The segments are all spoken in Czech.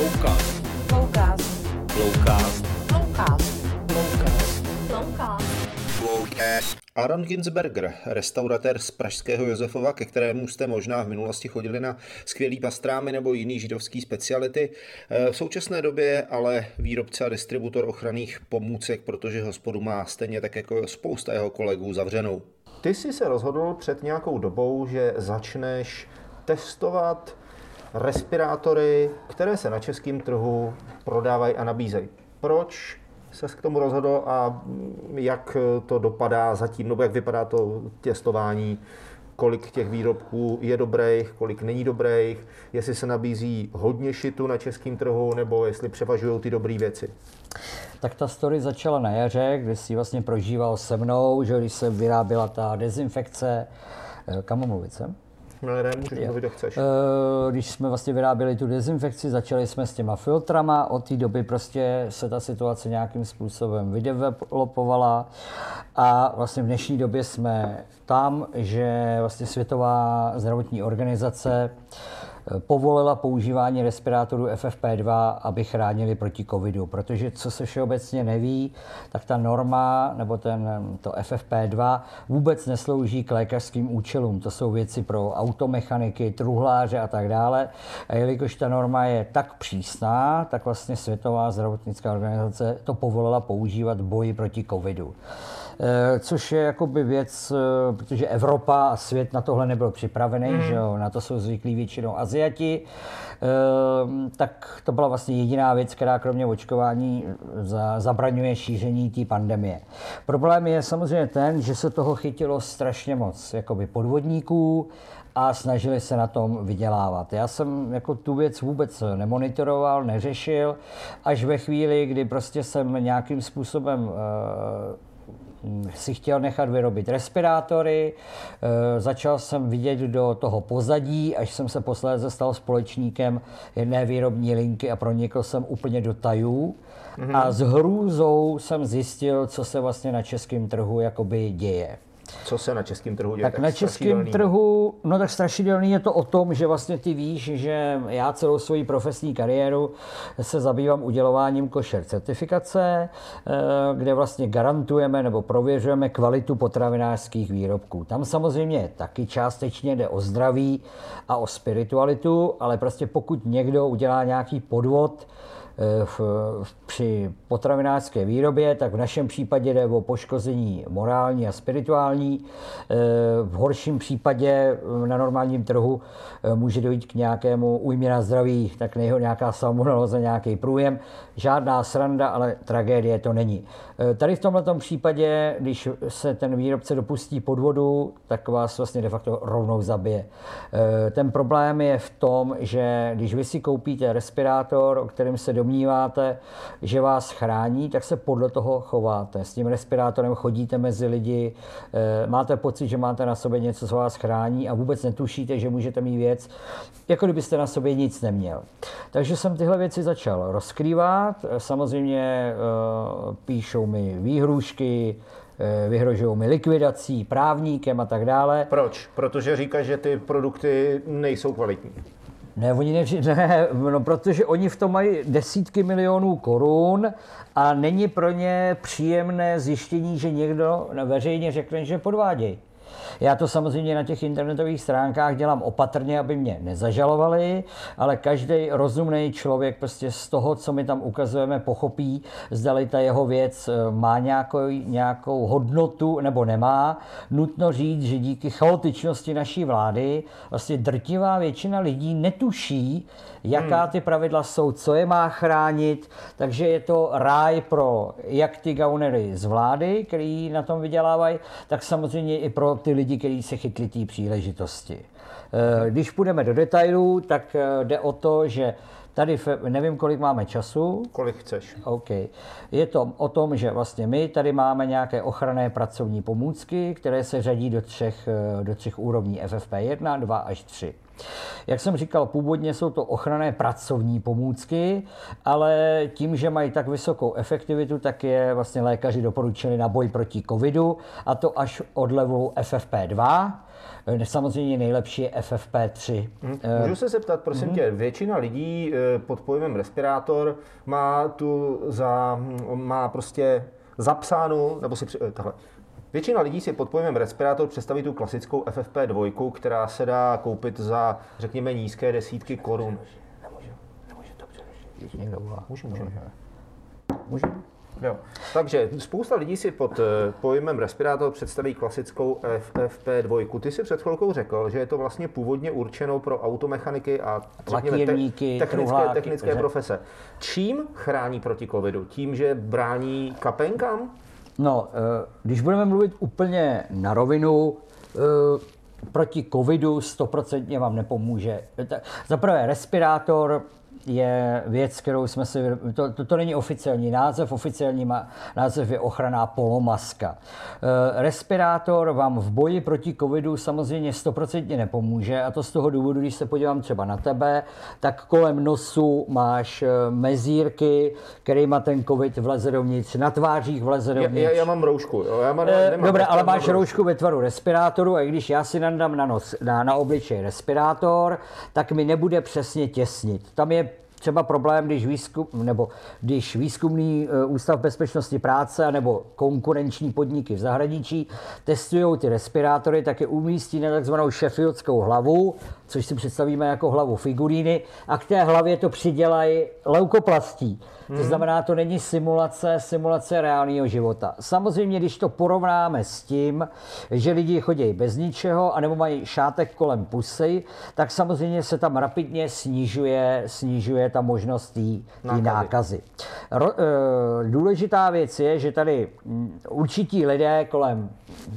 Loukast. Loukast. Loukast. Loukast. Loukast. Loukast. Aaron Ginsberger, restauratér z Pražského Josefova, ke kterému jste možná v minulosti chodili na skvělý pastrámy nebo jiný židovský speciality. V současné době je ale výrobce a distributor ochranných pomůcek, protože hospodu má stejně tak jako spousta jeho kolegů zavřenou. Ty jsi se rozhodl před nějakou dobou, že začneš testovat respirátory, které se na českém trhu prodávají a nabízejí. Proč se k tomu rozhodl a jak to dopadá zatím, nebo jak vypadá to testování, kolik těch výrobků je dobrých, kolik není dobrých, jestli se nabízí hodně šitu na českém trhu, nebo jestli převažují ty dobré věci. Tak ta story začala na jaře, kdy si vlastně prožíval se mnou, že když se vyráběla ta dezinfekce, eh, kam mluvit jsem? Ne, můžeš mluvit, chceš. Eh, když jsme vlastně vyráběli tu dezinfekci, začali jsme s těma filtrama, od té doby prostě se ta situace nějakým způsobem vydevelopovala. A vlastně v dnešní době jsme tam, že vlastně Světová zdravotní organizace povolila používání respirátorů FFP2, aby chránili proti covidu, protože co se všeobecně neví, tak ta norma nebo ten, to FFP2 vůbec neslouží k lékařským účelům. To jsou věci pro automechaniky, truhláře a tak dále. A jelikož ta norma je tak přísná, tak vlastně Světová zdravotnická organizace to povolila používat v boji proti covidu. Eh, což je jakoby věc, eh, protože Evropa a svět na tohle nebyl připravený, mm. že jo, na to jsou zvyklí většinou Aziati, eh, tak to byla vlastně jediná věc, která kromě očkování za, zabraňuje šíření té pandemie. Problém je samozřejmě ten, že se toho chytilo strašně moc jakoby podvodníků, a snažili se na tom vydělávat. Já jsem jako tu věc vůbec nemonitoroval, neřešil, až ve chvíli, kdy prostě jsem nějakým způsobem si chtěl nechat vyrobit respirátory, e, začal jsem vidět do toho pozadí, až jsem se posléze stal společníkem jedné výrobní linky a pronikl jsem úplně do tajů. Mm-hmm. A s hrůzou jsem zjistil, co se vlastně na českém trhu jakoby děje. Co se na českém trhu děje? Tak, tak na českém trhu, no tak strašidelný je to o tom, že vlastně ty víš, že já celou svoji profesní kariéru se zabývám udělováním košer certifikace, eh, kde vlastně garantujeme nebo prověřujeme kvalitu potravinářských výrobků. Tam samozřejmě taky částečně jde o zdraví a o spiritualitu, ale prostě pokud někdo udělá nějaký podvod, v, při potravinářské výrobě, tak v našem případě jde o poškození morální a spirituální. Eh, v horším případě eh, na normálním trhu může dojít k nějakému újmě na zdraví, tak nejho nějaká salmonelóza, nějaký průjem. Žádná sranda, ale tragédie to není. Tady v tomto případě, když se ten výrobce dopustí podvodu, tak vás vlastně de facto rovnou zabije. Ten problém je v tom, že když vy si koupíte respirátor, o kterém se domní domníváte, že vás chrání, tak se podle toho chováte. S tím respirátorem chodíte mezi lidi, eh, máte pocit, že máte na sobě něco, co vás chrání a vůbec netušíte, že můžete mít věc, jako kdybyste na sobě nic neměl. Takže jsem tyhle věci začal rozkrývat. Samozřejmě eh, píšou mi výhrušky, eh, vyhrožují mi likvidací, právníkem a tak dále. Proč? Protože říká, že ty produkty nejsou kvalitní. Ne, oni ne, ne, no, protože oni v tom mají desítky milionů korun a není pro ně příjemné zjištění, že někdo veřejně řekne, že podvádějí. Já to samozřejmě na těch internetových stránkách dělám opatrně, aby mě nezažalovali, ale každý rozumný člověk prostě z toho, co my tam ukazujeme, pochopí, zdali ta jeho věc eh, má nějakou, nějakou hodnotu nebo nemá. Nutno říct, že díky chaotičnosti naší vlády vlastně drtivá většina lidí netuší, jaká hmm. ty pravidla jsou, co je má chránit, takže je to ráj pro jak ty gaunery z vlády, který na tom vydělávají, tak samozřejmě i pro ty lidi, kteří se chytli té příležitosti. Eh, když půjdeme do detailů, tak eh, jde o to, že Tady nevím, kolik máme času. Kolik chceš. OK. Je to o tom, že vlastně my tady máme nějaké ochranné pracovní pomůcky, které se řadí do třech, eh, do třech úrovní FFP1, 2 až 3. Jak jsem říkal, původně jsou to ochranné pracovní pomůcky, ale tím, že mají tak vysokou efektivitu, tak je vlastně lékaři doporučili na boj proti covidu a to až od levelu FFP2. Samozřejmě nejlepší je FFP3. Můžu se zeptat, prosím tě, většina lidí eh, pod pojmem respirátor má tu za, má prostě zapsánu, nebo si eh, takhle. Většina lidí si pod pojmem respirátor představí tu klasickou FFP2, která se dá koupit za, řekněme, nízké desítky korun. Můžu, můžu. Můžu? Jo. Takže spousta lidí si pod eh, pojmem respirátor představí klasickou FFP2. Ty si před chvilkou řekl, že je to vlastně původně určeno pro automechaniky a řekněme, Lakírníky, technické, truhláky, technické profese. Čím chrání proti covidu? Tím, že brání kapenkám? No, eh, když budeme mluvit úplně na rovinu, eh, proti covidu stoprocentně vám nepomůže. Za prvé, respirátor je věc, kterou jsme si... To, to, to není oficiální název, oficiální má, název je ochranná polomaska. Eh, Respirátor vám v boji proti covidu samozřejmě stoprocentně nepomůže a to z toho důvodu, když se podívám třeba na tebe, tak kolem nosu máš eh, mezírky, kterýma ten covid vleze dovnitř, na tvářích vleze Já, dovnitř. já, já mám roušku. Jo? Já mám, Eh, nemám, Dobré, já ale máš roušku ve tvaru respirátoru a i když já si nandám na, nos, na, na obličej respirátor, tak mi nebude přesně těsnit. Tam je třeba problém, když, výzkum, nebo když výzkumný eh, ústav bezpečnosti práce nebo konkurenční podniky v zahraničí testují ty respirátory, tak je umístí na takzvanou Sheffieldskou hlavu, což si představíme jako hlavu figuríny, a k té hlavě to přidělají leukoplastí. To znamená, to není simulace, simulace reálného života. Samozřejmě, když to porovnáme s tím, že lidi chodí bez ničeho, anebo mají šátek kolem pusy, tak samozřejmě se tam rapidně snižuje, snižuje ta možnost té Nákazy. nákazy. Ro, e, důležitá věc je, že tady mm, určití lidé kolem,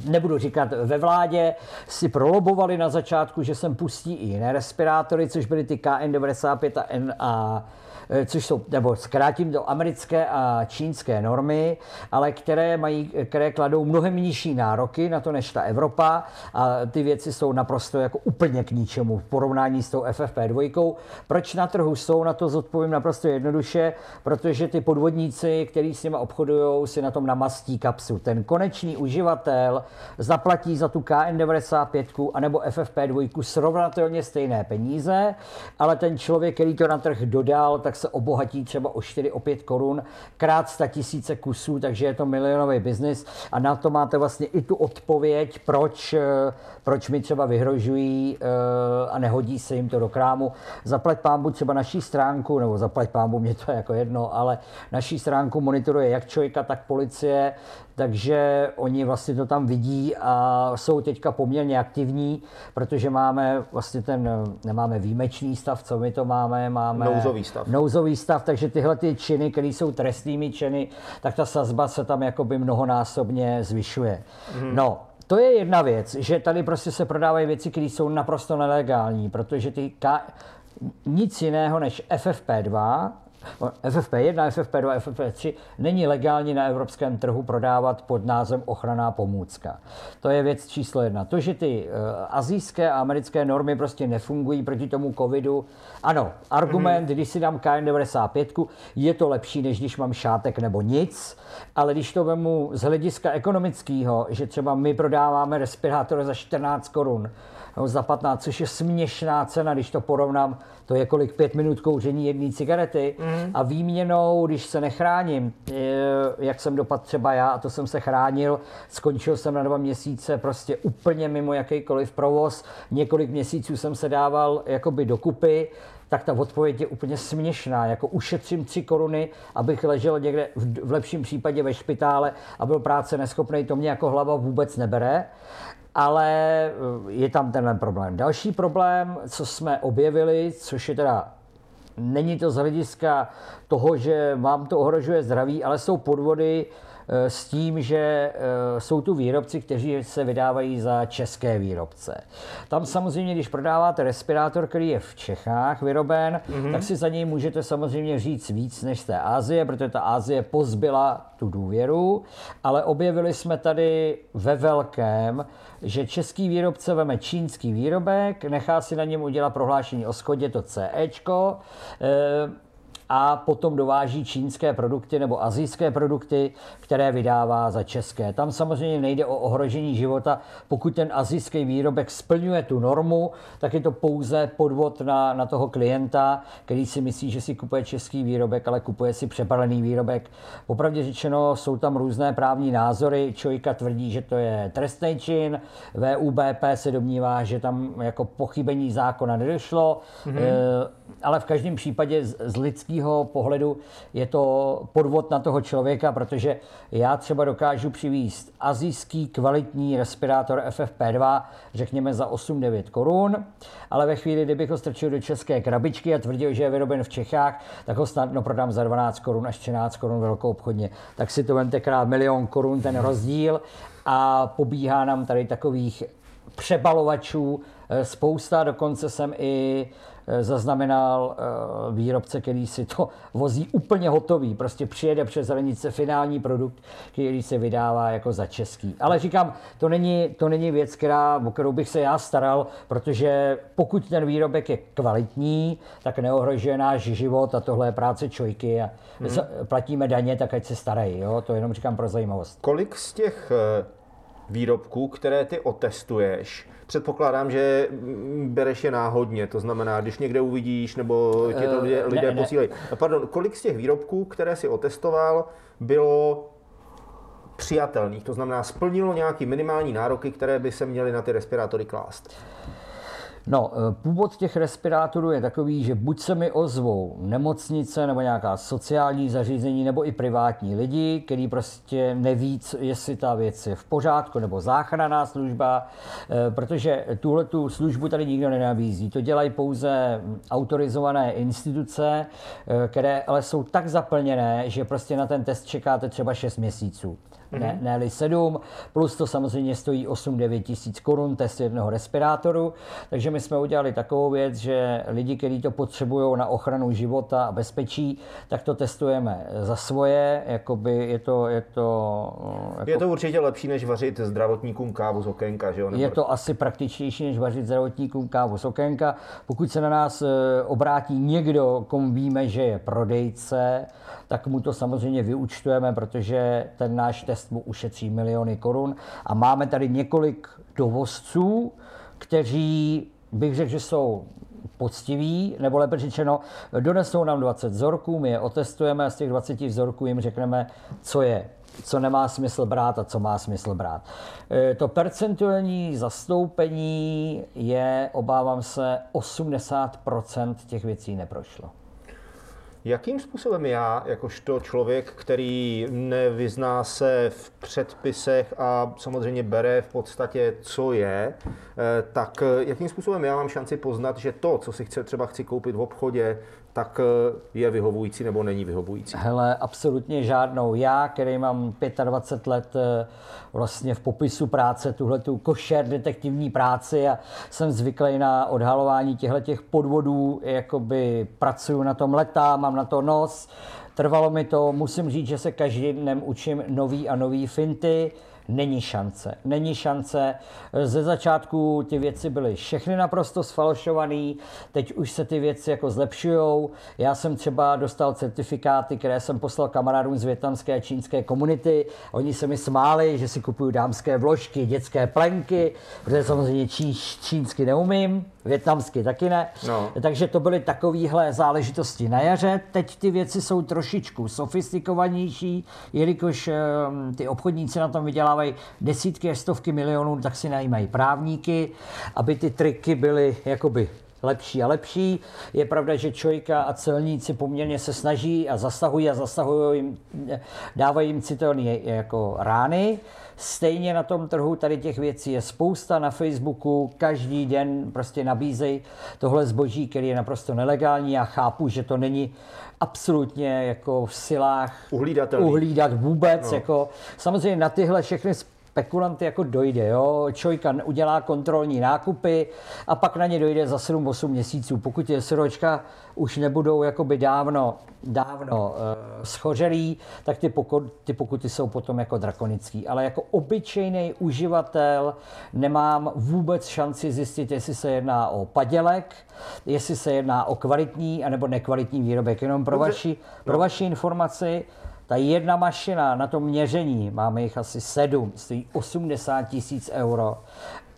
nebudu říkat ve vládě, si prolobovali na začátku, že sem pustí i jiné respirátory, což byly ty KN95 a NA eh, což jsou, nebo zkrátím to, americké a čínské normy, ale které, mají, které kladou mnohem nižší nároky na to než ta Evropa a ty věci jsou naprosto jako úplně k ničemu v porovnání s tou FFP2. Proč na trhu jsou, na to zodpovím naprosto jednoduše, protože ty podvodníci, kteří s nimi obchodují, si na tom namastí kapsu. Ten konečný uživatel zaplatí za tu KN95 anebo FFP2 srovnatelně stejné peníze, ale ten člověk, který to na trh dodal, tak se obohatí třeba o 4, o 5 korun, krát 100 tisíce kusů, takže je to milionový biznis a na to máte vlastně i tu odpověď, proč, eh, proč mi třeba vyhrožují eh, a nehodí se jim to do krámu. Zaplať pámbu třeba naší stránku, nebo zaplať pámbu, mě to je jako jedno, ale naší stránku monitoruje jak člověka, tak policie, takže oni vlastně to tam vidí a jsou teďka poměrně aktivní, protože máme vlastně ten, nemáme výjimečný stav, co my to máme, máme Nouzový stav. nouzový stav, takže tyhle ty činy, které jsou trestnými činy, tak ta sazba se tam jakoby mnohonásobně zvyšuje. No, to je jedna věc, že tady prostě se prodávají věci, které jsou naprosto nelegální, protože ty K... nic jiného než FFP2, FFP1, FFP2, FFP3 není legální na evropském trhu prodávat pod názvem ochranná pomůcka. To je věc číslo jedna. To, že ty uh, azijské a americké normy prostě nefungují proti tomu covidu, ano, argument, když si dám KN95, je to lepší, než když mám šátek nebo nic, ale když to vemu z hlediska ekonomického, že třeba my prodáváme respirátor za 14 korun, nebo za 15, což je směšná cena, když to porovnám, to je kolik pět minut kouření jedné cigarety mm. a výměnou, když se nechráním, jak jsem dopad třeba já, a to jsem se chránil, skončil jsem na dva měsíce prostě úplně mimo jakýkoliv provoz, několik měsíců jsem se dával jakoby dokupy, tak ta odpověď je úplně směšná. Jako ušetřím 3 koruny, abych ležel někde v, v lepším případě ve špitále a byl práce neschopný, to mě jako hlava vůbec nebere. Ale eh, je tam tenhle problém. Další problém, co jsme objevili, což je teda Není to z hlediska toho, že vám to ohrožuje zdraví, ale jsou podvody s tím, že eh, jsou tu výrobci, kteří se vydávají za české výrobce. Tam samozřejmě, když prodáváte respirátor, který je v Čechách vyroben, mm-hmm. tak si za něj můžete samozřejmě říct víc než z té Ázie, protože ta Ázie pozbyla tu důvěru, ale objevili jsme tady ve velkém, že český výrobce veme čínský výrobek, nechá si na něm udělat prohlášení o schodě, to CEčko, a potom dováží čínské produkty nebo azijské produkty, které vydává za české. Tam samozřejmě nejde o ohrožení života. Pokud ten azijský výrobek splňuje tu normu, tak je to pouze podvod na, na toho klienta, který si myslí, že si kupuje český výrobek, ale kupuje si přepalený výrobek. Popravdě řečeno, jsou tam různé právní názory. Čojka tvrdí, že to je trestný čin, VUBP se domnívá, že tam jako pochybení zákona nedošlo, mm-hmm. Ale v každém případě z, z lidského pohledu je to podvod na toho člověka, protože já třeba dokážu přivízt azijský kvalitní respirátor FFP2, řekněme za 8-9 korun, ale ve chvíli, kdybych ho strčil do české krabičky a tvrdil, že je vyroben v Čechách, tak ho snadno prodám za 12 korun až 13 korun velkou obchodně. Tak si to vemte krát milion korun ten rozdíl a pobíhá nám tady takových přebalovačů eh, spousta, dokonce jsem i Eh, zaznamenal eh, výrobce, který si to vozí úplně hotový. Prostě přijede přes hranice finální produkt, který se vydává jako za český. Ale říkám, to není, to není věc, která, o kterou bych se já staral, protože pokud ten výrobek je kvalitní, tak neohrožuje náš život a tohle je práce čojky a hmm. platíme daně, tak ať se starají. Jo? To jenom říkám pro zajímavost. Kolik z těch výrobků, které ty otestuješ, předpokládám, že bereš je náhodně, to znamená, když někde uvidíš, nebo tě to lidé, lidé ne, posílají. Ne. Pardon, kolik z těch výrobků, které si otestoval, bylo přijatelných, to znamená, splnilo nějaký minimální nároky, které by se měly na ty respirátory klást? No, eh, původ těch respirátorů je takový, že buď se mi ozvou nemocnice nebo nějaká sociální zařízení nebo i privátní lidi, který prostě neví, jestli ta věc je v pořádku nebo záchranná služba, eh, protože tuhle tu službu tady nikdo nenabízí. To dělají pouze autorizované instituce, eh, které ale jsou tak zaplněné, že prostě na ten test čekáte třeba 6 měsíců ne, mhm. ne 7, plus to samozřejmě stojí 8-9 tisíc korun test jednoho respirátoru, takže my jsme udělali takovou věc, že lidi, kteří to potřebují na ochranu života a bezpečí, tak to testujeme za svoje, jakoby je to... Je to, jako... je to určitě lepší, než vařit zdravotníkům kávu z okénka, že jo? Nebo... Je to asi praktičtější, než vařit zdravotníkům kávu z okénka. Pokud se na nás eh, obrátí někdo, komu víme, že je prodejce, tak mu to samozřejmě vyučtujeme, protože ten náš test mu ušetří miliony korun. A máme tady několik dovozců, kteří bych řekl, že jsou poctiví, nebo lépe řečeno, donesou nám 20 vzorků, my je otestujeme a z těch 20 vzorků jim řekneme, co je co nemá smysl brát a co má smysl brát. E, to percentuální zastoupení je, obávám se, 80% těch věcí neprošlo. Jakým způsobem já, jakožto člověk, který nevyzná se v předpisech a samozřejmě bere v podstatě, co je, eh, tak jakým způsobem já mám šanci poznat, že to, co si chce, třeba chci koupit v obchodě, tak eh, je vyhovující nebo není vyhovující? Hele, absolutně žádnou. Já, který mám 25 let eh, vlastně v popisu práce, tuhle tu košer detektivní práci a jsem zvyklý na odhalování těchto těch podvodů, jakoby pracuju na tom leta, mám na to nos. Trvalo mi to, musím říct, že se každým dnem učím nový a nový finty, Není šance. Není šance. Ze začátku ty věci byly všechny naprosto sfalšované, teď už se ty věci jako zlepšují. Já jsem třeba dostal certifikáty, které jsem poslal kamarádům z větnamské a čínské komunity. Oni se mi smáli, že si kupuju dámské vložky, dětské plenky, protože samozřejmě čí, čínsky neumím, větnamsky taky ne. No. Takže to byly takovéhle záležitosti na jaře. Teď ty věci jsou trošičku sofistikovanější, jelikož um, ty obchodníci na tom vydělávají vydělávají desítky až stovky milionů, tak si najímají právníky, aby ty triky byly jakoby lepší a lepší. Je pravda, že čojka a celníci poměrně se snaží a zasahují a zasahují jim, dávají jim citelné jako rány. Stejně na tom trhu tady těch věcí je spousta na Facebooku, každý den prostě nabízejí tohle zboží, který je naprosto nelegální. Já chápu, že to není absolutně jako v silách uhlídat vůbec. No. Jako, samozřejmě na tyhle všechny spekulanty jako dojde. Jo? Čojka udělá kontrolní nákupy a pak na ně dojde za 7-8 měsíců. Pokud je sročka už nebudou jakoby dávno, dávno uh, schořelý, tak ty, pokut, ty pokuty jsou potom jako drakonický. Ale jako obyčejný uživatel nemám vůbec šanci zjistit, jestli se jedná o padělek, jestli se jedná o kvalitní anebo nekvalitní výrobek. Jenom pro, vaši, pro vaši informaci, ta jedna mašina na to měření, máme jich asi sedm, stojí 80 tisíc euro.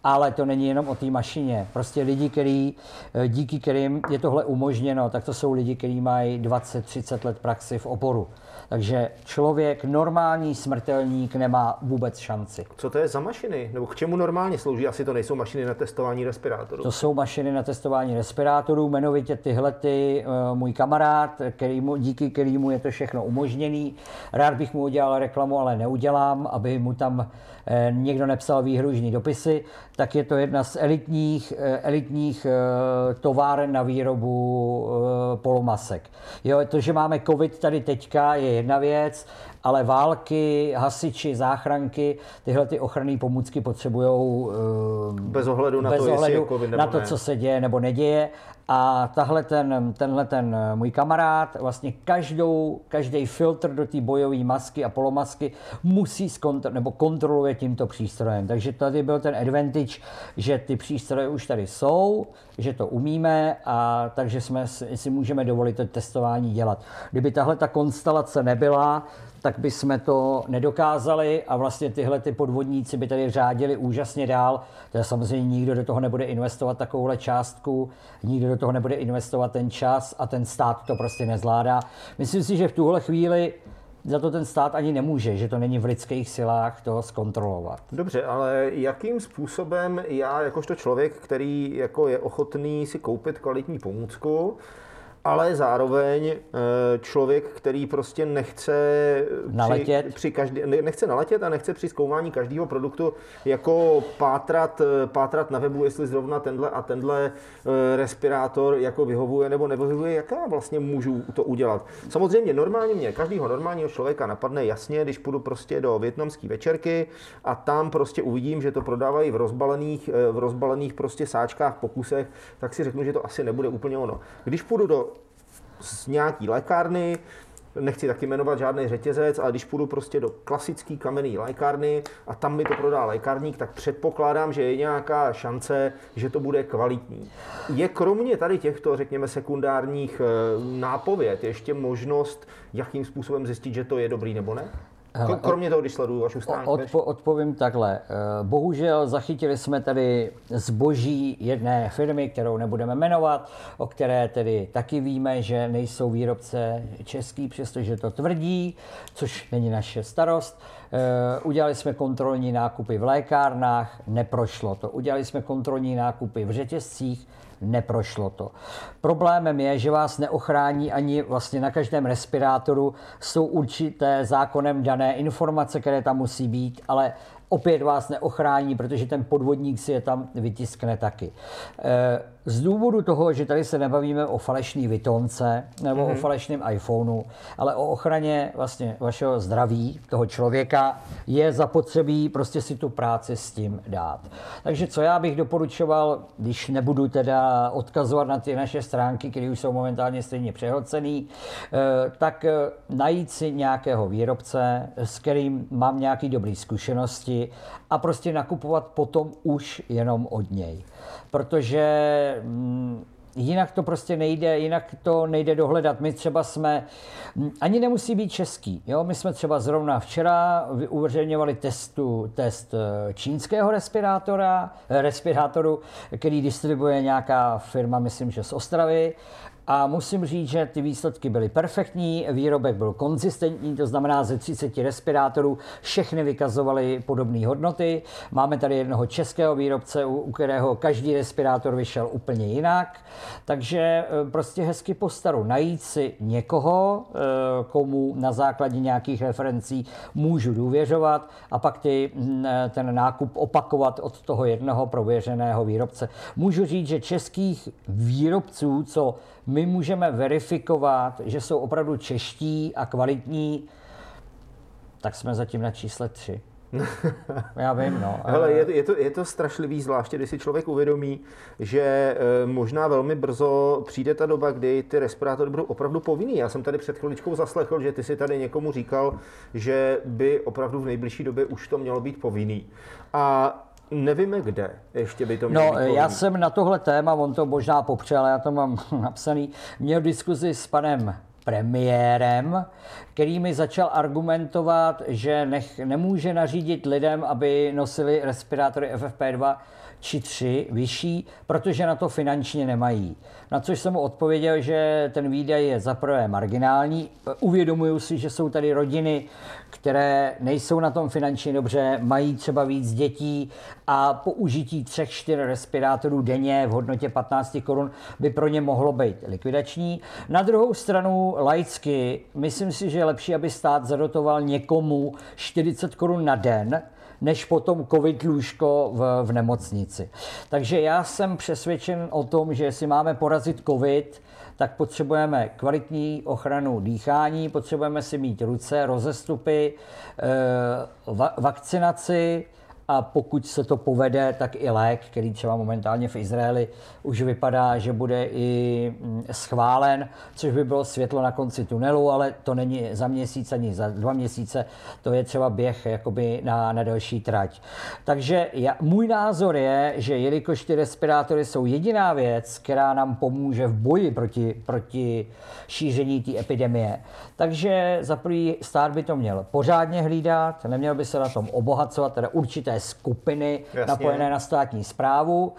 Ale to není jenom o té mašině. Prostě lidi, který, eh, díky kterým je tohle umožněno, tak to jsou lidi, kteří mají 20-30 let praxi v oporu. Takže člověk, normální smrtelník, nemá vůbec šanci. Co to je za mašiny? Nebo k čemu normálně slouží? Asi to nejsou mašiny na testování respirátorů. To jsou mašiny na testování respirátorů, jmenovitě tyhle ty, uh, můj kamarád, který mu, díky kterému je to všechno umožněný. Rád bych mu udělal reklamu, ale neudělám, aby mu tam eh, někdo nepsal výhružní dopisy, tak je to jedna z elitních, eh, elitních továren na výrobu polomasek. Jo, to, že máme covid tady teďka, je jedna věc, ale války, hasiči, záchranky, tyhle ty ochranné pomůcky potřebují bez ohledu na bez to, ohledu je COVID nebo na to, ne. co se děje nebo neděje. A tahle ten, tenhle ten můj kamarád vlastně každou, každý filtr do té bojové masky a polomasky musí zkontr- nebo kontroluje tímto přístrojem. Takže tady byl ten advantage, že ty přístroje už tady jsou, že to umíme a takže jsme si, si můžeme dovolit to testování dělat. Kdyby tahle ta konstelace nebyla, tak bychom to nedokázali a vlastně tyhle ty podvodníci by tady řádili úžasně dál. To samozřejmě nikdo do toho nebude investovat takovouhle částku, nikdo do toho nebude investovat ten čas a ten stát to prostě nezvládá. Myslím si, že v tuhle chvíli za to ten stát ani nemůže, že to není v lidských silách to zkontrolovat. Dobře, ale jakým způsobem já, jakožto člověk, který jako je ochotný si koupit kvalitní pomůcku, ale zároveň eh, člověk, který prostě nechce naletět. Při, při každý, nechce naletět a nechce při zkoumání každého produktu jako pátrat, eh, pátrat na webu, jestli zrovna tenhle a tenhle eh, respirátor jako vyhovuje nebo nevyhovuje, jak já vlastně můžu to udělat. Samozřejmě normálně mě, každého normálního člověka napadne jasně, když půjdu prostě do větnamské večerky a tam prostě uvidím, že to prodávají v rozbalených, v rozbalených prostě sáčkách, pokusech, tak si řeknu, že to asi nebude úplně ono. Když půjdu do z nějaký lékárny, nechci taky jmenovat žádný řetězec, ale když půjdu prostě do klasické kamenné lékárny a tam mi to prodá lékárník, tak předpokládám, že je nějaká šance, že to bude kvalitní. Je kromě tady těchto, řekněme, sekundárních nápověd ještě možnost, jakým způsobem zjistit, že to je dobrý nebo ne? Hele, Kromě toho, když sleduju vašu stránku. Odpo, odpovím takhle. Bohužel zachytili jsme tady zboží jedné firmy, kterou nebudeme jmenovat, o které tedy taky víme, že nejsou výrobce český, přestože to tvrdí, což není naše starost. Udělali jsme kontrolní nákupy v lékárnách, neprošlo to. Udělali jsme kontrolní nákupy v řetězcích, neprošlo to. Problémem je, že vás neochrání ani vlastně na každém respirátoru. Jsou určité zákonem dané informace, které tam musí být, ale opět vás neochrání, protože ten podvodník si je tam vytiskne taky. Z důvodu toho, že tady se nebavíme o falešný Vitonce nebo mm-hmm. o falešném iPhoneu, ale o ochraně vlastně vašeho zdraví, toho člověka, je zapotřebí prostě si tu práci s tím dát. Takže co já bych doporučoval, když nebudu teda odkazovat na ty naše stránky, které už jsou momentálně stejně přehlcený, tak najít si nějakého výrobce, s kterým mám nějaký dobrý zkušenosti a prostě nakupovat potom už jenom od něj protože jinak to prostě nejde, jinak to nejde dohledat. My třeba jsme, ani nemusí být český, jo? my jsme třeba zrovna včera uveřejňovali testu, test eh, čínského respirátora, eh, respirátoru, který distribuje nějaká firma, myslím, že z Ostravy, A musím říct, že ty výsledky byly perfektní, výrobek byl konzistentní, to znamená ze 30 respirátorů všechny vykazovaly podobné hodnoty. Máme tady jednoho českého výrobce, u kterého každý respirátor vyšel úplně jinak. Takže eh, prostě hezky postaru najít si někoho, eh, komu na základě nějakých referencí můžu důvěřovat a pak ty, eh, ten nákup opakovat od toho jednoho prověřeného výrobce. Můžu říct, že českých výrobců, co my můžeme verifikovat, že jsou opravdu čeští a kvalitní, tak jsme zatím na čísle 3. Já vím, no. Hele, je, je, to, je to strašlivý, zvláště když si člověk uvědomí, že e, možná velmi brzo přijde ta doba, kdy ty respirátory budou opravdu povinný. Já jsem tady před chviličkou zaslechl, že ty si tady někomu říkal, že by opravdu v nejbližší době už to mělo být povinný. A Nevíme kde ještě by to mělo No, být já jsem na tohle téma, on to možná popřel, já to mám napsaný, měl diskuzi s panem premiérem, který mi začal argumentovat, že nech, nemůže nařídit lidem, aby nosili respirátory FFP2 či 3 vyšší, protože na to finančně nemají. Na což jsem mu odpověděl, že ten výdaj je zaprvé marginální. Uvědomuju si, že jsou tady rodiny, které nejsou na tom finančně dobře, mají třeba víc dětí a použití třech, čtyř respirátorů denně v hodnotě 15 korun by pro ně mohlo být likvidační. Na druhou stranu laicky, myslím si, že je lepší, aby stát zadotoval někomu 40 korun na den, než potom covid lůžko v, v nemocnici. Takže já jsem přesvědčen o tom, že jestli máme porazit covid, tak potřebujeme kvalitní ochranu dýchání, potřebujeme si mít ruce, rozestupy, eh, vakcinaci, a pokud se to povede, tak i lék, který třeba momentálně v Izraeli už vypadá, že bude i mm, schválen, což by bylo světlo na konci tunelu, ale to není za měsíc ani za dva měsíce, to je třeba běh jakoby na, na delší trať. Takže já, můj názor je, že jelikož ty respirátory jsou jediná věc, která nám pomůže v boji proti, proti šíření té epidemie, takže za prvý stát by to měl pořádně hlídat, neměl by se na tom obohacovat, teda určité skupiny Jasně. napojené na státní zprávu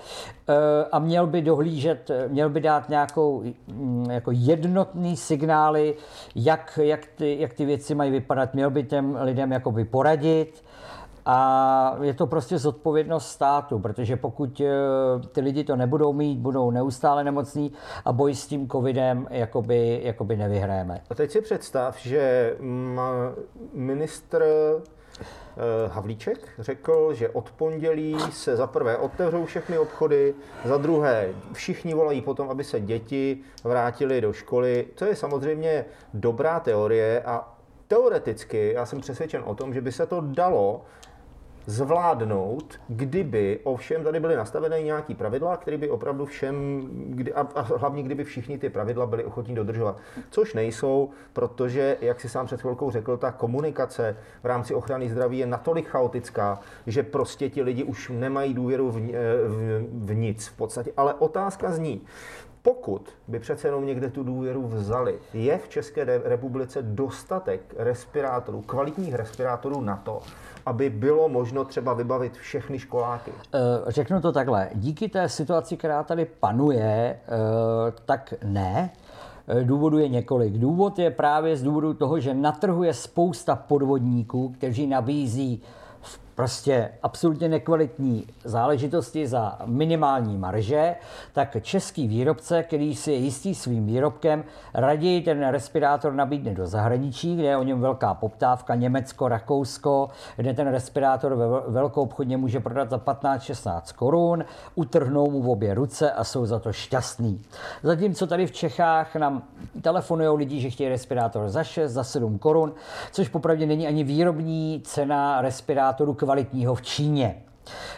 eh, a měl by dohlížet, měl by dát nějakou mm, jako jednotný signály, jak, jak, ty, jak ty věci mají vypadat, měl by těm lidem jakoby poradit, a je to prostě zodpovědnost státu, protože pokud eh, ty lidi to nebudou mít, budou neustále nemocní a boj s tím covidem jakoby, jakoby nevyhráme. A teď si představ, že ministr Havlíček řekl, že od pondělí se za prvé otevřou všechny obchody, za druhé všichni volají potom, aby se děti vrátili do školy. To je samozřejmě dobrá teorie a teoreticky já jsem přesvědčen o tom, že by se to dalo zvládnout, kdyby ovšem tady byly nastavené nějaký pravidla, které by opravdu všem, kdy, a, a hlavně kdyby všichni ty pravidla byli ochotní dodržovat. Což nejsou, protože, jak si sám před chvilkou řekl, ta komunikace v rámci ochrany zdraví je natolik chaotická, že prostě ti lidi už nemají důvěru v, v, v nic v podstatě. Ale otázka zní, pokud by přece jenom někde tu důvěru vzali, je v České republice dostatek respirátorů, kvalitních respirátorů na to, aby bylo možno třeba vybavit všechny školáky? Eh, řeknu to takhle. Díky té situaci, která tady panuje, eh, tak ne. Eh, důvodu je několik. Důvod je právě z důvodu toho, že na trhu je spousta podvodníků, kteří nabízí prostě absolutně nekvalitní záležitosti za minimální marže, tak český výrobce, který si je jistý svým výrobkem, raději ten respirátor nabídne do zahraničí, kde je o něm velká poptávka, Německo, Rakousko, kde ten respirátor ve velkou obchodně může prodat za 15-16 korun, utrhnou mu v obě ruce a jsou za to šťastní. Zatímco tady v Čechách nám telefonují lidi, že chtějí respirátor za 6, za 7 korun, což popravdě není ani výrobní cena respirátoru kvalitního v Číně.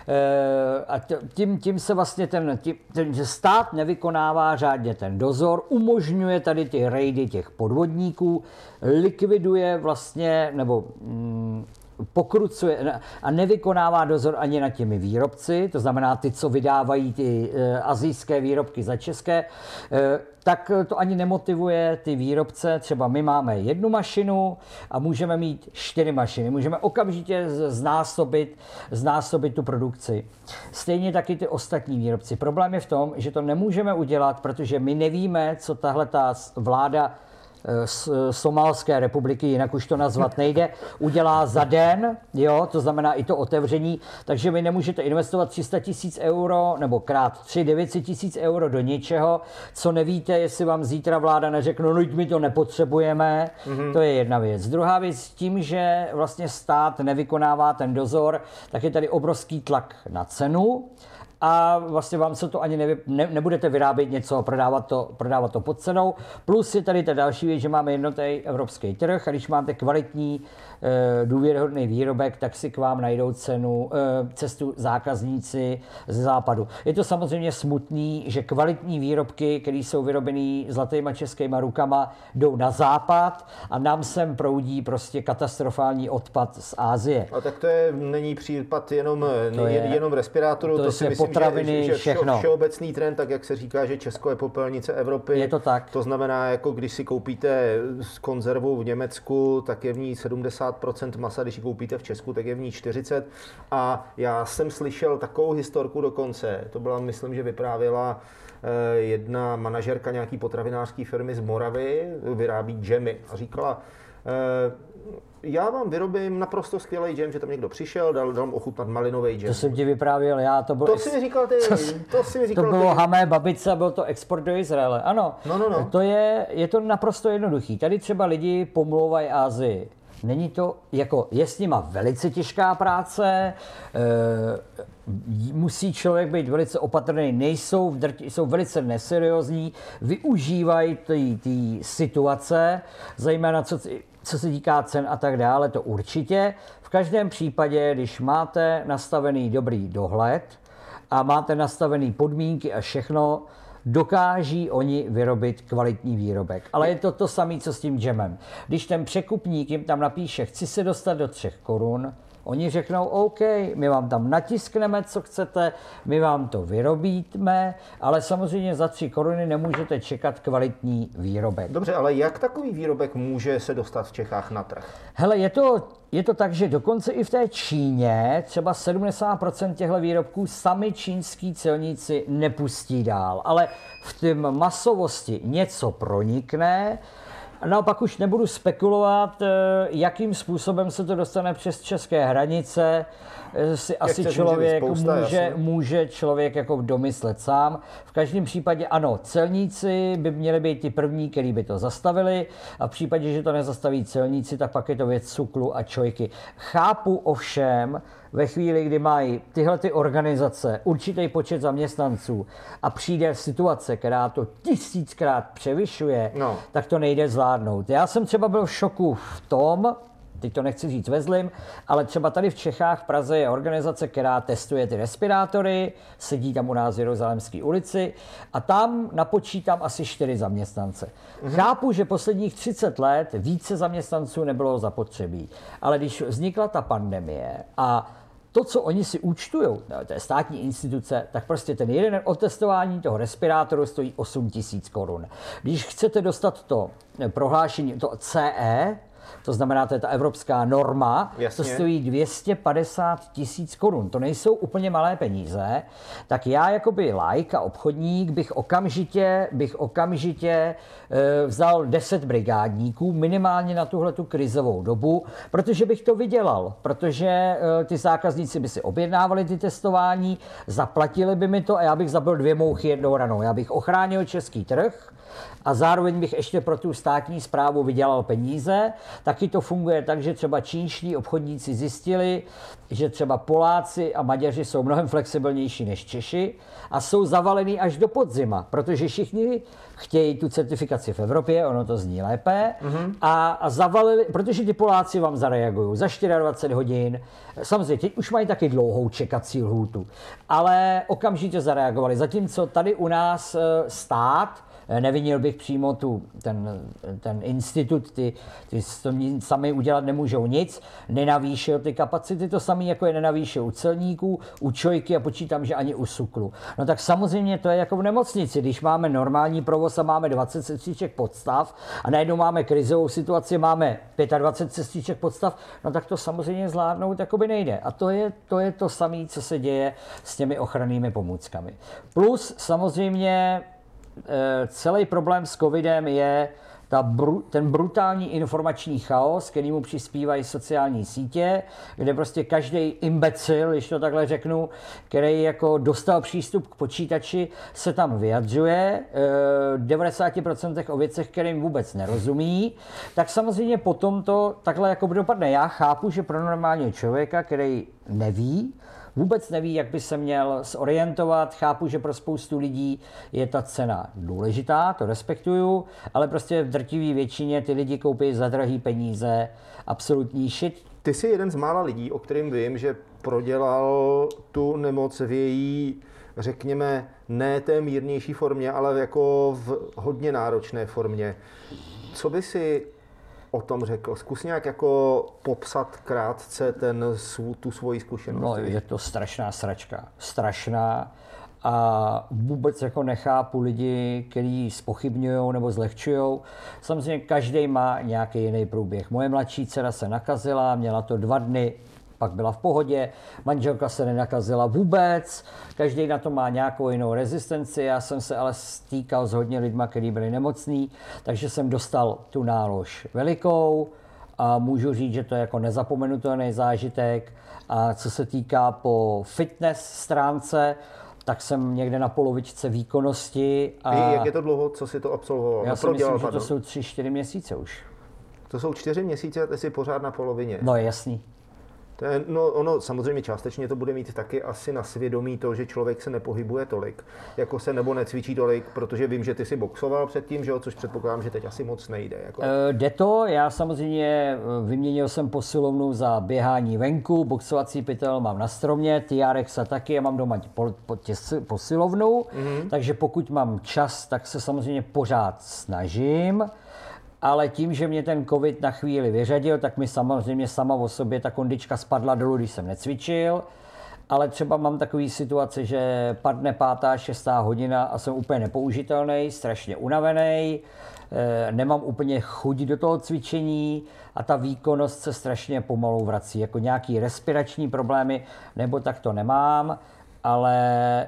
E, a tím, tím se vlastně ten, tím, ten, že stát nevykonává řádně ten dozor, umožňuje tady ty rejdy těch podvodníků, likviduje vlastně, nebo mm, pokrucuje a nevykonává dozor ani nad těmi výrobci, to znamená ty, co vydávají ty e, azijské výrobky za české, e, tak to ani nemotivuje ty výrobce. Třeba my máme jednu mašinu a můžeme mít čtyři mašiny. Můžeme okamžitě znásobit, znásobit tu produkci. Stejně taky ty ostatní výrobci. Problém je v tom, že to nemůžeme udělat, protože my nevíme, co tahle ta vláda Somálské republiky, jinak už to nazvat nejde, udělá za den, jo, to znamená i to otevření, takže vy nemůžete investovat 300 tisíc euro nebo krát 3, 900 tisíc euro do něčeho, co nevíte, jestli vám zítra vláda neřekne, no my to nepotřebujeme, mm-hmm. to je jedna věc. Druhá věc, tím, že vlastně stát nevykonává ten dozor, tak je tady obrovský tlak na cenu, a vlastně vám se to ani nevy, ne, nebudete vyrábět něco prodávat to, prodávat to pod cenou. Plus je tady ta další věc, že máme jednotný evropský trh a když máte kvalitní důvěryhodný výrobek, tak si k vám najdou cenu, eh, cestu zákazníci ze západu. Je to samozřejmě smutný, že kvalitní výrobky, které jsou vyrobené zlatýma českýma rukama, jdou na západ a nám sem proudí prostě katastrofální odpad z Ázie. A tak to je, není případ jenom, to je, jenom respirátoru, to, to si myslím, potraviny, že, že všechno. všeobecný trend, tak jak se říká, že Česko je popelnice Evropy. Je to tak. To znamená, jako když si koupíte z konzervu v Německu, tak je v ní 70 50% masa, když ji koupíte v Česku, tak je v ní 40. A já jsem slyšel takovou historku dokonce, to byla, myslím, že vyprávěla eh, jedna manažerka nějaký potravinářské firmy z Moravy, vyrábí džemy a říkala, eh, já vám vyrobím naprosto skvělý džem, že tam někdo přišel, dal, dal ochutnat malinový džem. To jsem ti vyprávěl já, to bylo... To si mi říkal ty, to, to si mi říkal To bylo ty. hamé babice, byl to export do Izraele, ano. No, no, no. To je, je to naprosto jednoduchý. Tady třeba lidi pomlouvají Ázii. Není to, jako je s nima velice těžká práce, e, musí člověk být velice opatrný, nejsou, jsou velice neseriózní, využívají ty situace, zejména co, co se týká cen a tak dále, to určitě. V každém případě, když máte nastavený dobrý dohled a máte nastavený podmínky a všechno, dokáží oni vyrobit kvalitní výrobek. Ale je to to samé, co s tím džemem. Když ten překupník jim tam napíše, chci se dostat do třech korun, Oni řeknou, OK, my vám tam natiskneme, co chcete, my vám to vyrobíme, ale samozřejmě za tři koruny nemůžete čekat kvalitní výrobek. Dobře, ale jak takový výrobek může se dostat v Čechách na trh? Hele, je to, je to tak, že dokonce i v té Číně třeba 70% těchto výrobků sami čínský celníci nepustí dál, ale v té masovosti něco pronikne, No a pak už nebudu spekulovat, eh, jakým způsobem se to dostane přes české hranice. Eh, si Jak asi člověk může, spousta, může, může člověk jako domyslet sám. V každém případě ano, celníci by měli být ti první, který by to zastavili a v případě, že to nezastaví celníci, tak pak je to věc cuklu a čojky. Chápu ovšem, ve chvíli, kdy mají tyhle ty organizace určitý počet zaměstnanců a přijde situace, která to tisíckrát převyšuje, no. tak to nejde zvládnout. Já jsem třeba byl v šoku v tom, teď to nechci říct ve zlým, ale třeba tady v Čechách, v Praze je organizace, která testuje ty respirátory, sedí tam u nás v Jeruzalemské ulici a tam napočítám asi čtyři zaměstnance. Mm-hmm. Chápu, že posledních 30 let více zaměstnanců nebylo zapotřebí, ale když vznikla ta pandemie a to, co oni si účtují, to je státní instituce, tak prostě ten jeden otestování toho respirátoru stojí 8 tisíc korun. Když chcete dostat to prohlášení, to CE, to znamená, to je ta evropská norma, Jasně. to stojí 250 tisíc korun. To nejsou úplně malé peníze. Tak já jakoby like a obchodník bych okamžitě, bych okamžitě e, vzal 10 brigádníků minimálně na tuhle tu krizovou dobu, protože bych to vydělal, protože e, ty zákazníci by si objednávali ty testování, zaplatili by mi to a já bych zabil dvě mouchy jednou ranou. Já bych ochránil český trh, a zároveň bych ještě pro tu státní zprávu vydělal peníze. Taky to funguje tak, že třeba čínští obchodníci zjistili, že třeba Poláci a Maďaři jsou mnohem flexibilnější než Češi a jsou zavalení až do podzima, protože všichni chtějí tu certifikaci v Evropě, ono to zní lépe, mm-hmm. a, a zavalili, protože ti Poláci vám zareagují za 24 hodin, samozřejmě teď už mají taky dlouhou čekací lhůtu, ale okamžitě zareagovali, zatímco tady u nás eh, stát Nevinil bych přímo tu, ten, ten institut, ty, ty sami udělat nemůžou nic, nenavýšil ty kapacity, to samé jako je nenavýšil u celníků, u čojky a počítám, že ani u suklu. No tak samozřejmě to je jako v nemocnici, když máme normální provoz a máme 20 sestřiček podstav a najednou máme krizovou situaci, máme 25 sestřiček podstav, no tak to samozřejmě zvládnout jakoby nejde. A to je to, je to samé, co se děje s těmi ochrannými pomůckami. Plus samozřejmě eh, celý problém s covidem je ta bru, ten brutální informační chaos, který mu přispívají sociální sítě, kde prostě každý imbecil, když to takhle řeknu, který jako dostal přístup k počítači, se tam vyjadřuje, v 90% o věcech, kterým vůbec nerozumí, tak samozřejmě potom to takhle jako dopadne. Já chápu, že pro normálního člověka, který neví, vůbec neví, jak by se měl zorientovat. Chápu, že pro spoustu lidí je ta cena důležitá, to respektuju, ale prostě v drtivé většině ty lidi koupí za drahý peníze absolutní shit. Ty jsi jeden z mála lidí, o kterým vím, že prodělal tu nemoc v její, řekněme, ne té mírnější formě, ale jako v hodně náročné formě. Co by si o tom řekl? Zkus nějak jako popsat krátce ten, tu svoji zkušenost. No, je to strašná sračka. Strašná. A vůbec jako nechápu lidi, kteří spochybňují nebo zlehčují. Samozřejmě každý má nějaký jiný průběh. Moje mladší dcera se nakazila, měla to dva dny, pak byla v pohodě, manželka se nenakazila vůbec, každý na to má nějakou jinou rezistenci, já jsem se ale stýkal s hodně lidma, kteří byli nemocní, takže jsem dostal tu nálož velikou a můžu říct, že to je jako nezapomenutelný zážitek. A co se týká po fitness stránce, tak jsem někde na polovičce výkonnosti. A Jak je to dlouho, co si to absolvoval? Já si myslím, že to jsou tři, čtyři měsíce už. To jsou čtyři měsíce a ty jsi pořád na polovině. No jasný. To je, no, ono samozřejmě částečně to bude mít taky asi na svědomí to, že člověk se nepohybuje tolik, jako se nebo necvičí tolik, protože vím, že ty si boxoval předtím, že jo, což předpokládám, že teď asi moc nejde. Jako. E, jde to, já samozřejmě vyměnil jsem posilovnu za běhání venku, boxovací pytel mám na stromě, TRX a taky, já mám doma po, po těs, posilovnu, mm-hmm. takže pokud mám čas, tak se samozřejmě pořád snažím ale tím, že mě ten covid na chvíli vyřadil, tak mi samozřejmě sama o sobě ta kondička spadla dolů, když jsem necvičil. Ale třeba mám takový situace, že padne pátá, šestá hodina a jsem úplně nepoužitelný, strašně unavený, eh, nemám úplně chuť do toho cvičení a ta výkonnost se strašně pomalu vrací. Jako nějaký respirační problémy, nebo tak to nemám ale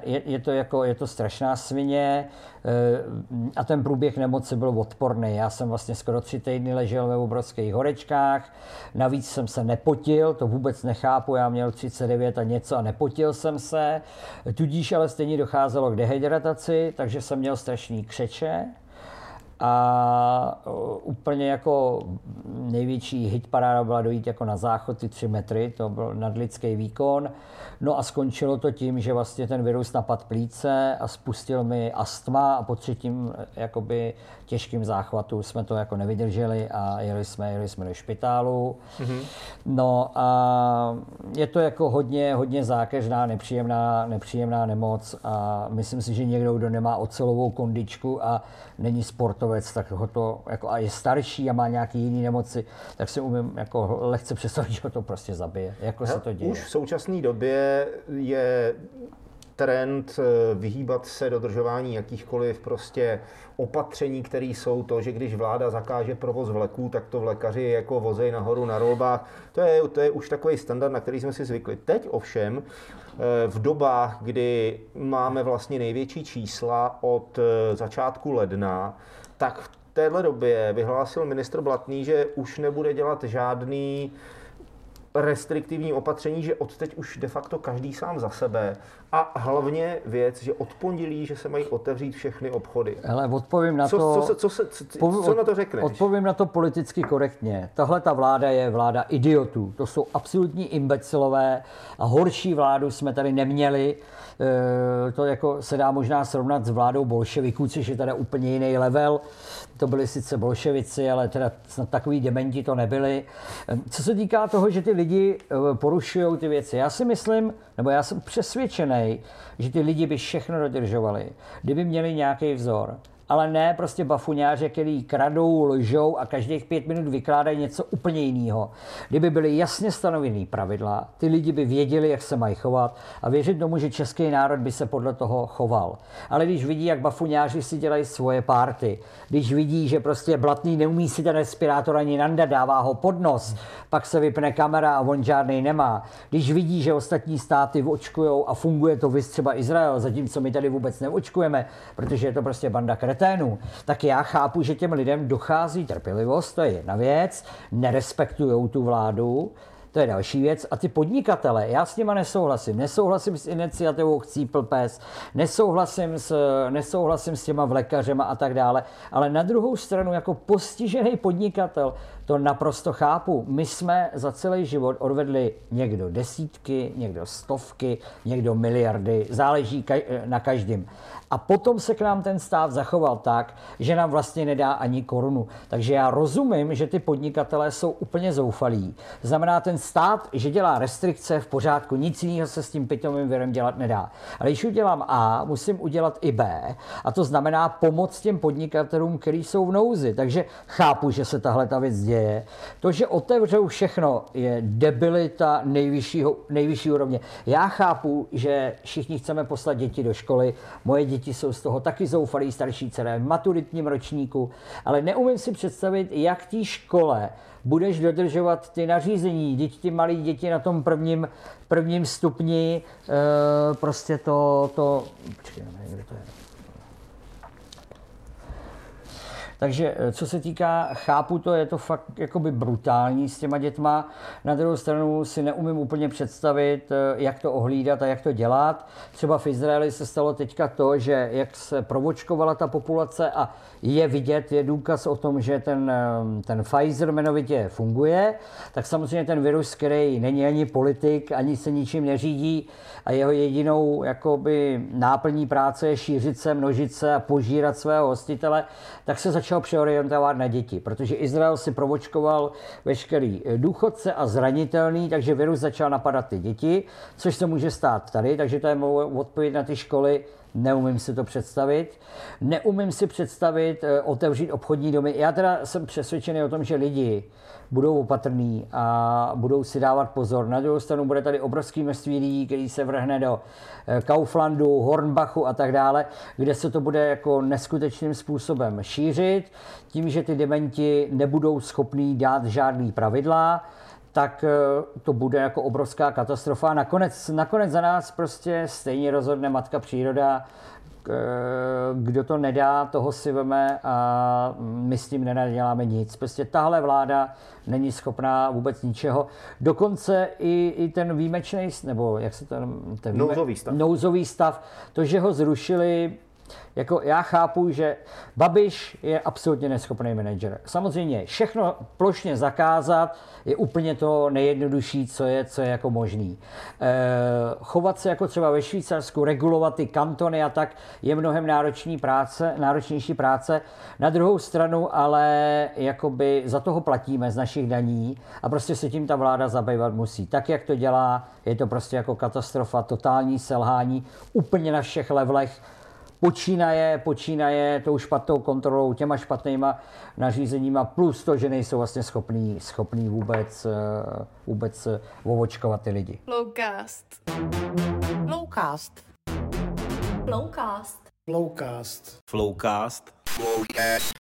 je, je, to jako, je to strašná svině eh, a ten průběh nemoci byl odporný. Já jsem vlastně skoro tři týdny ležel ve obrovských horečkách, navíc jsem se nepotil, to vůbec nechápu, já měl 39 a něco a nepotil jsem se, tudíž ale stejně docházelo k dehydrataci, takže jsem měl strašný křeče, a úplně jako největší hit paráda byla dojít jako na záchod ty 3 metry, to byl nadlidský výkon. No a skončilo to tím, že vlastně ten virus napad plíce a spustil mi astma a po třetím jakoby těžkým záchvatu jsme to jako nevydrželi a jeli jsme, jeli jsme do špitálu. Mm-hmm. No a je to jako hodně, hodně zákeřná, nepříjemná, nepříjemná nemoc a myslím si, že někdo, kdo nemá ocelovou kondičku a není sportovec, tak ho to jako a je starší a má nějaký jiný nemoci, tak si umím jako lehce představit, že ho to prostě zabije. Jako se to děje. Už v současné době je trend eh, vyhýbat se dodržování jakýchkoliv prostě opatření, které jsou to, že když vláda zakáže provoz vleků, tak to vlekaři jako vozej nahoru na rolbách. To je, to je už takový standard, na který jsme si zvykli. Teď ovšem, eh, v dobách, kdy máme vlastně největší čísla od eh, začátku ledna, tak v téhle době vyhlásil ministr Blatný, že už nebude dělat žádný restriktivní opatření, že od teď už de facto každý sám za sebe. A hlavně věc, že od pondělí, že se mají otevřít všechny obchody. Ale odpovím na co, to... Co, co, co, co, co, co, co na to řekneš? Odpovím na to politicky korektně. Tahle ta vláda je vláda idiotů. To jsou absolutní imbecilové a horší vládu jsme tady neměli. E, to jako se dá možná srovnat s vládou bolševiků, což je teda úplně jiný level. To byli sice bolševici, ale teda snad takový dementi to nebyli. E, co se týká toho, že ty lidi e, porušují ty věci, já si myslím, nebo já jsem přesvědčený, že ty lidi by všechno dodržovali, kdyby měli nějaký vzor. Ale ne prostě bafuňáře, který kradou, lžou a každých pět minut vykládají něco úplně jiného. Kdyby byly jasně stanovený pravidla, ty lidi by věděli, jak se mají chovat a věřit tomu, že český národ by se podle toho choval. Ale když vidí, jak bafuňáři si dělají svoje párty, když vidí, že prostě Blatný neumí si ten respirátor ani nanda, dává ho pod nos, pak se vypne kamera a on žádný nemá. Když vidí, že ostatní státy očkují a funguje to vys třeba Izrael, zatímco my tady vůbec neočkujeme, protože je to prostě banda kreténů, tak já chápu, že těm lidem dochází trpělivost, to je jedna věc, nerespektují tu vládu, to je další věc. A ty podnikatele, já s nima nesouhlasím. Nesouhlasím s iniciativou Chcípl pes, nesouhlasím s, nesouhlasím s těma vlekařema a tak dále. Ale na druhou stranu, jako postižený podnikatel, to naprosto chápu. My jsme za celý život odvedli někdo desítky, někdo stovky, někdo miliardy, záleží na každém. A potom se k nám ten stát zachoval tak, že nám vlastně nedá ani korunu. Takže já rozumím, že ty podnikatelé jsou úplně zoufalí. Znamená ten stát, že dělá restrikce v pořádku, nic jiného se s tím pitomým virem dělat nedá. Ale když udělám A, musím udělat i B. A to znamená pomoct těm podnikatelům, kteří jsou v nouzi. Takže chápu, že se tahle ta věc děje. To, že otevřou všechno, je debilita nejvyššího, nejvyšší úrovně. Já chápu, že všichni chceme poslat děti do školy. Moje děti jsou z toho taky zoufalí, starší dcera v maturitním ročníku, ale neumím si představit, jak té škole budeš dodržovat ty nařízení. Děti, ty malí děti na tom prvním, prvním stupni, e, prostě to, to, počkej, kde to je? Takže eh, co se týká, chápu to, je to fakt jakoby brutální s těma dětma. Na druhou stranu si neumím úplně představit, eh, jak to ohlídat a jak to dělat. Třeba v Izraeli se stalo teďka to, že jak se provočkovala ta populace a je vidět, je důkaz o tom, že ten, eh, ten Pfizer jmenovitě funguje, tak samozřejmě ten virus, který není ani politik, ani se ničím neřídí a jeho jedinou jakoby náplní práce je šířit se, množit se a požírat svého hostitele, tak se začal začal přeorientovat na děti, protože Izrael si provočkoval veškerý eh, důchodce a zranitelný, takže virus začal napadat ty děti, což se může stát tady, takže to je mou odpověď na ty školy. Neumím si to představit. Neumím si představit eh, otevřít obchodní domy. Já teda jsem přesvědčený o tom, že lidi budou opatrní a budou si dávat pozor. Na druhou stranu bude tady obrovský množství lidí, který se vrhne do eh, Kauflandu, Hornbachu a tak dále, kde se to bude jako neskutečným způsobem šířit, tím, že ty dementi nebudou schopní dát žádný pravidla, tak eh, to bude jako obrovská katastrofa. Nakonec, nakonec za nás prostě stejně rozhodne matka příroda, Eh, kdo to nedá, toho si veme a my s tím nenaděláme nic. Prostě tahle vláda není schopná vůbec ničeho. Dokonce i, i ten výjimečný, nebo jak se to... Ten výjime, nouzový stav. Nouzový stav, to, že ho zrušili, jako já chápu, že Babiš je absolutně neschopný manažer. Samozřejmě všechno plošně zakázat je úplně to nejjednodušší, co je, co je jako možný. E, chovat se jako třeba ve Švýcarsku, regulovat ty kantony a tak je mnohem náročný práce, náročnější práce. Na druhou stranu ale jakoby za toho platíme z našich daní a prostě se tím ta vláda zabývat musí. Tak, jak to dělá, je to prostě jako katastrofa, totální selhání úplně na všech levelech počínaje, počínaje tou špatnou kontrolou, těma špatnýma nařízeníma, plus to, že nejsou vlastně schopní, schopní vůbec, eh, vůbec eh, ovočkovat ty lidi. Flowcast. Flowcast. Flowcast. Flowcast. Flowcast. Flowcast.